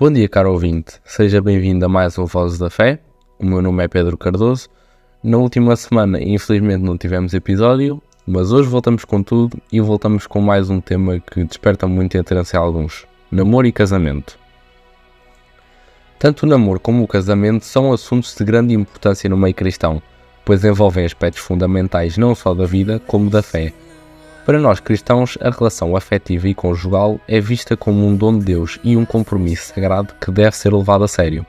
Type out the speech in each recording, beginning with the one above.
Bom dia, caro ouvinte. Seja bem-vindo a mais um Vozes da Fé. O meu nome é Pedro Cardoso. Na última semana, infelizmente, não tivemos episódio, mas hoje voltamos com tudo e voltamos com mais um tema que desperta muito interesse a alguns: namoro e casamento. Tanto o namoro como o casamento são assuntos de grande importância no meio cristão, pois envolvem aspectos fundamentais não só da vida, como da fé. Para nós cristãos, a relação afetiva e conjugal é vista como um dom de Deus e um compromisso sagrado que deve ser levado a sério.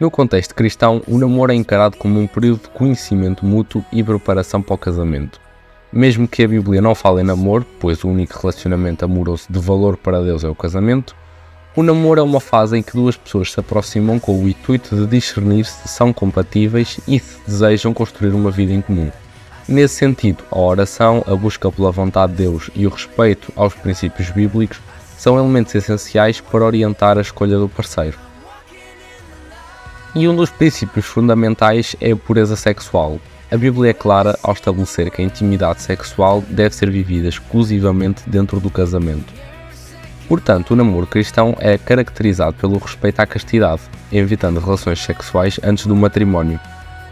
No contexto cristão, o namoro é encarado como um período de conhecimento mútuo e preparação para o casamento. Mesmo que a Bíblia não fale em namoro, pois o único relacionamento amoroso de valor para Deus é o casamento, o namoro é uma fase em que duas pessoas se aproximam com o intuito de discernir se são compatíveis e se desejam construir uma vida em comum. Nesse sentido, a oração, a busca pela vontade de Deus e o respeito aos princípios bíblicos são elementos essenciais para orientar a escolha do parceiro. E um dos princípios fundamentais é a pureza sexual. A Bíblia é clara ao estabelecer que a intimidade sexual deve ser vivida exclusivamente dentro do casamento. Portanto, o namoro cristão é caracterizado pelo respeito à castidade, evitando relações sexuais antes do matrimónio.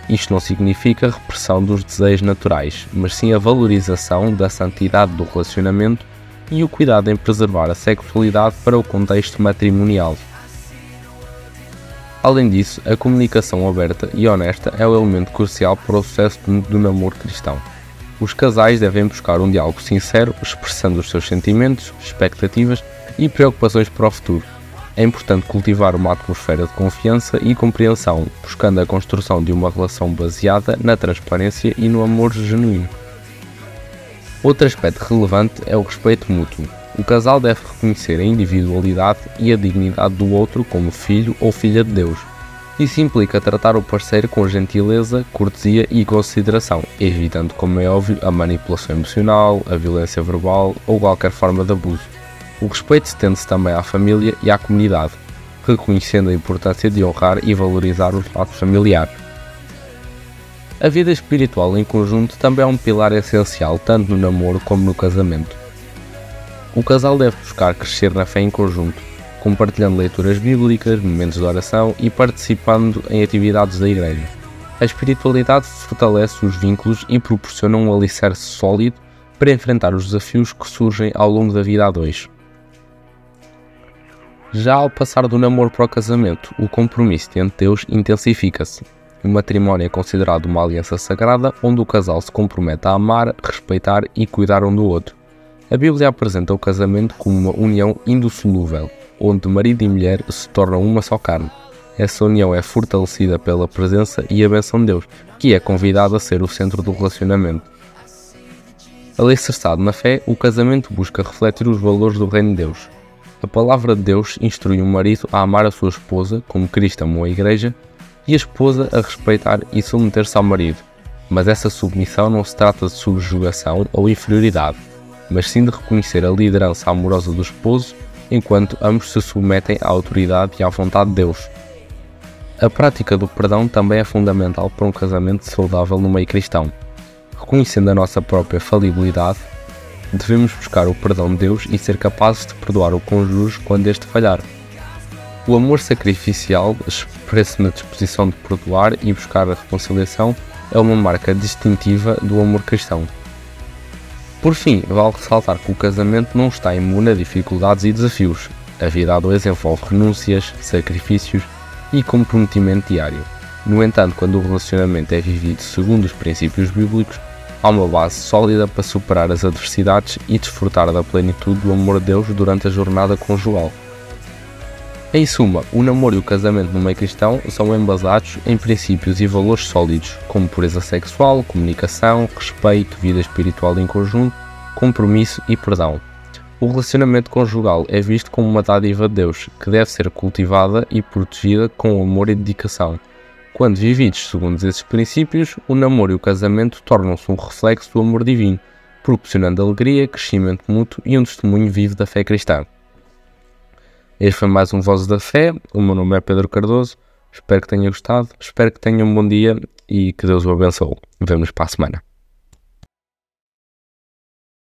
Isto não significa repressão dos desejos naturais, mas sim a valorização da santidade do relacionamento e o cuidado em preservar a sexualidade para o contexto matrimonial. Além disso, a comunicação aberta e honesta é o elemento crucial para o sucesso do namoro cristão. Os casais devem buscar um diálogo sincero, expressando os seus sentimentos, expectativas e preocupações para o futuro. É importante cultivar uma atmosfera de confiança e compreensão, buscando a construção de uma relação baseada na transparência e no amor genuíno. Outro aspecto relevante é o respeito mútuo. O casal deve reconhecer a individualidade e a dignidade do outro como filho ou filha de Deus. Isso implica tratar o parceiro com gentileza, cortesia e consideração, evitando, como é óbvio, a manipulação emocional, a violência verbal ou qualquer forma de abuso. O respeito estende-se também à família e à comunidade, reconhecendo a importância de honrar e valorizar os laços familiares. A vida espiritual em conjunto também é um pilar essencial tanto no namoro como no casamento. O casal deve buscar crescer na fé em conjunto, compartilhando leituras bíblicas, momentos de oração e participando em atividades da igreja. A espiritualidade fortalece os vínculos e proporciona um alicerce sólido para enfrentar os desafios que surgem ao longo da vida a dois. Já ao passar do namoro para o casamento, o compromisso de Deus intensifica-se. O matrimónio é considerado uma aliança sagrada onde o casal se compromete a amar, respeitar e cuidar um do outro. A Bíblia apresenta o casamento como uma união indissolúvel, onde marido e mulher se tornam uma só carne. Essa união é fortalecida pela presença e a benção de Deus, que é convidado a ser o centro do relacionamento. Alicerçado na fé, o casamento busca refletir os valores do Reino de Deus, a palavra de Deus instrui o marido a amar a sua esposa, como Cristo amou a Igreja, e a esposa a respeitar e submeter-se ao marido. Mas essa submissão não se trata de subjugação ou inferioridade, mas sim de reconhecer a liderança amorosa do esposo enquanto ambos se submetem à autoridade e à vontade de Deus. A prática do perdão também é fundamental para um casamento saudável no meio cristão. Reconhecendo a nossa própria falibilidade, devemos buscar o perdão de Deus e ser capazes de perdoar o cônjuge quando este falhar. O amor sacrificial expressa na disposição de perdoar e buscar a reconciliação é uma marca distintiva do amor cristão. Por fim, vale ressaltar que o casamento não está imune a dificuldades e desafios. A vida a dois envolve renúncias, sacrifícios e comprometimento diário. No entanto, quando o relacionamento é vivido segundo os princípios bíblicos, há uma base sólida para superar as adversidades e desfrutar da plenitude do amor de Deus durante a jornada conjugal. Em suma, o namoro e o casamento no meio cristão são embasados em princípios e valores sólidos, como pureza sexual, comunicação, respeito, vida espiritual em conjunto, compromisso e perdão. O relacionamento conjugal é visto como uma dádiva de Deus, que deve ser cultivada e protegida com amor e dedicação. Quando vividos segundo esses princípios, o namoro e o casamento tornam-se um reflexo do amor divino, proporcionando alegria, crescimento mútuo e um testemunho vivo da fé cristã. Este foi mais um Vozes da Fé. O meu nome é Pedro Cardoso. Espero que tenha gostado, espero que tenha um bom dia e que Deus o abençoe. Vemo-nos para a semana.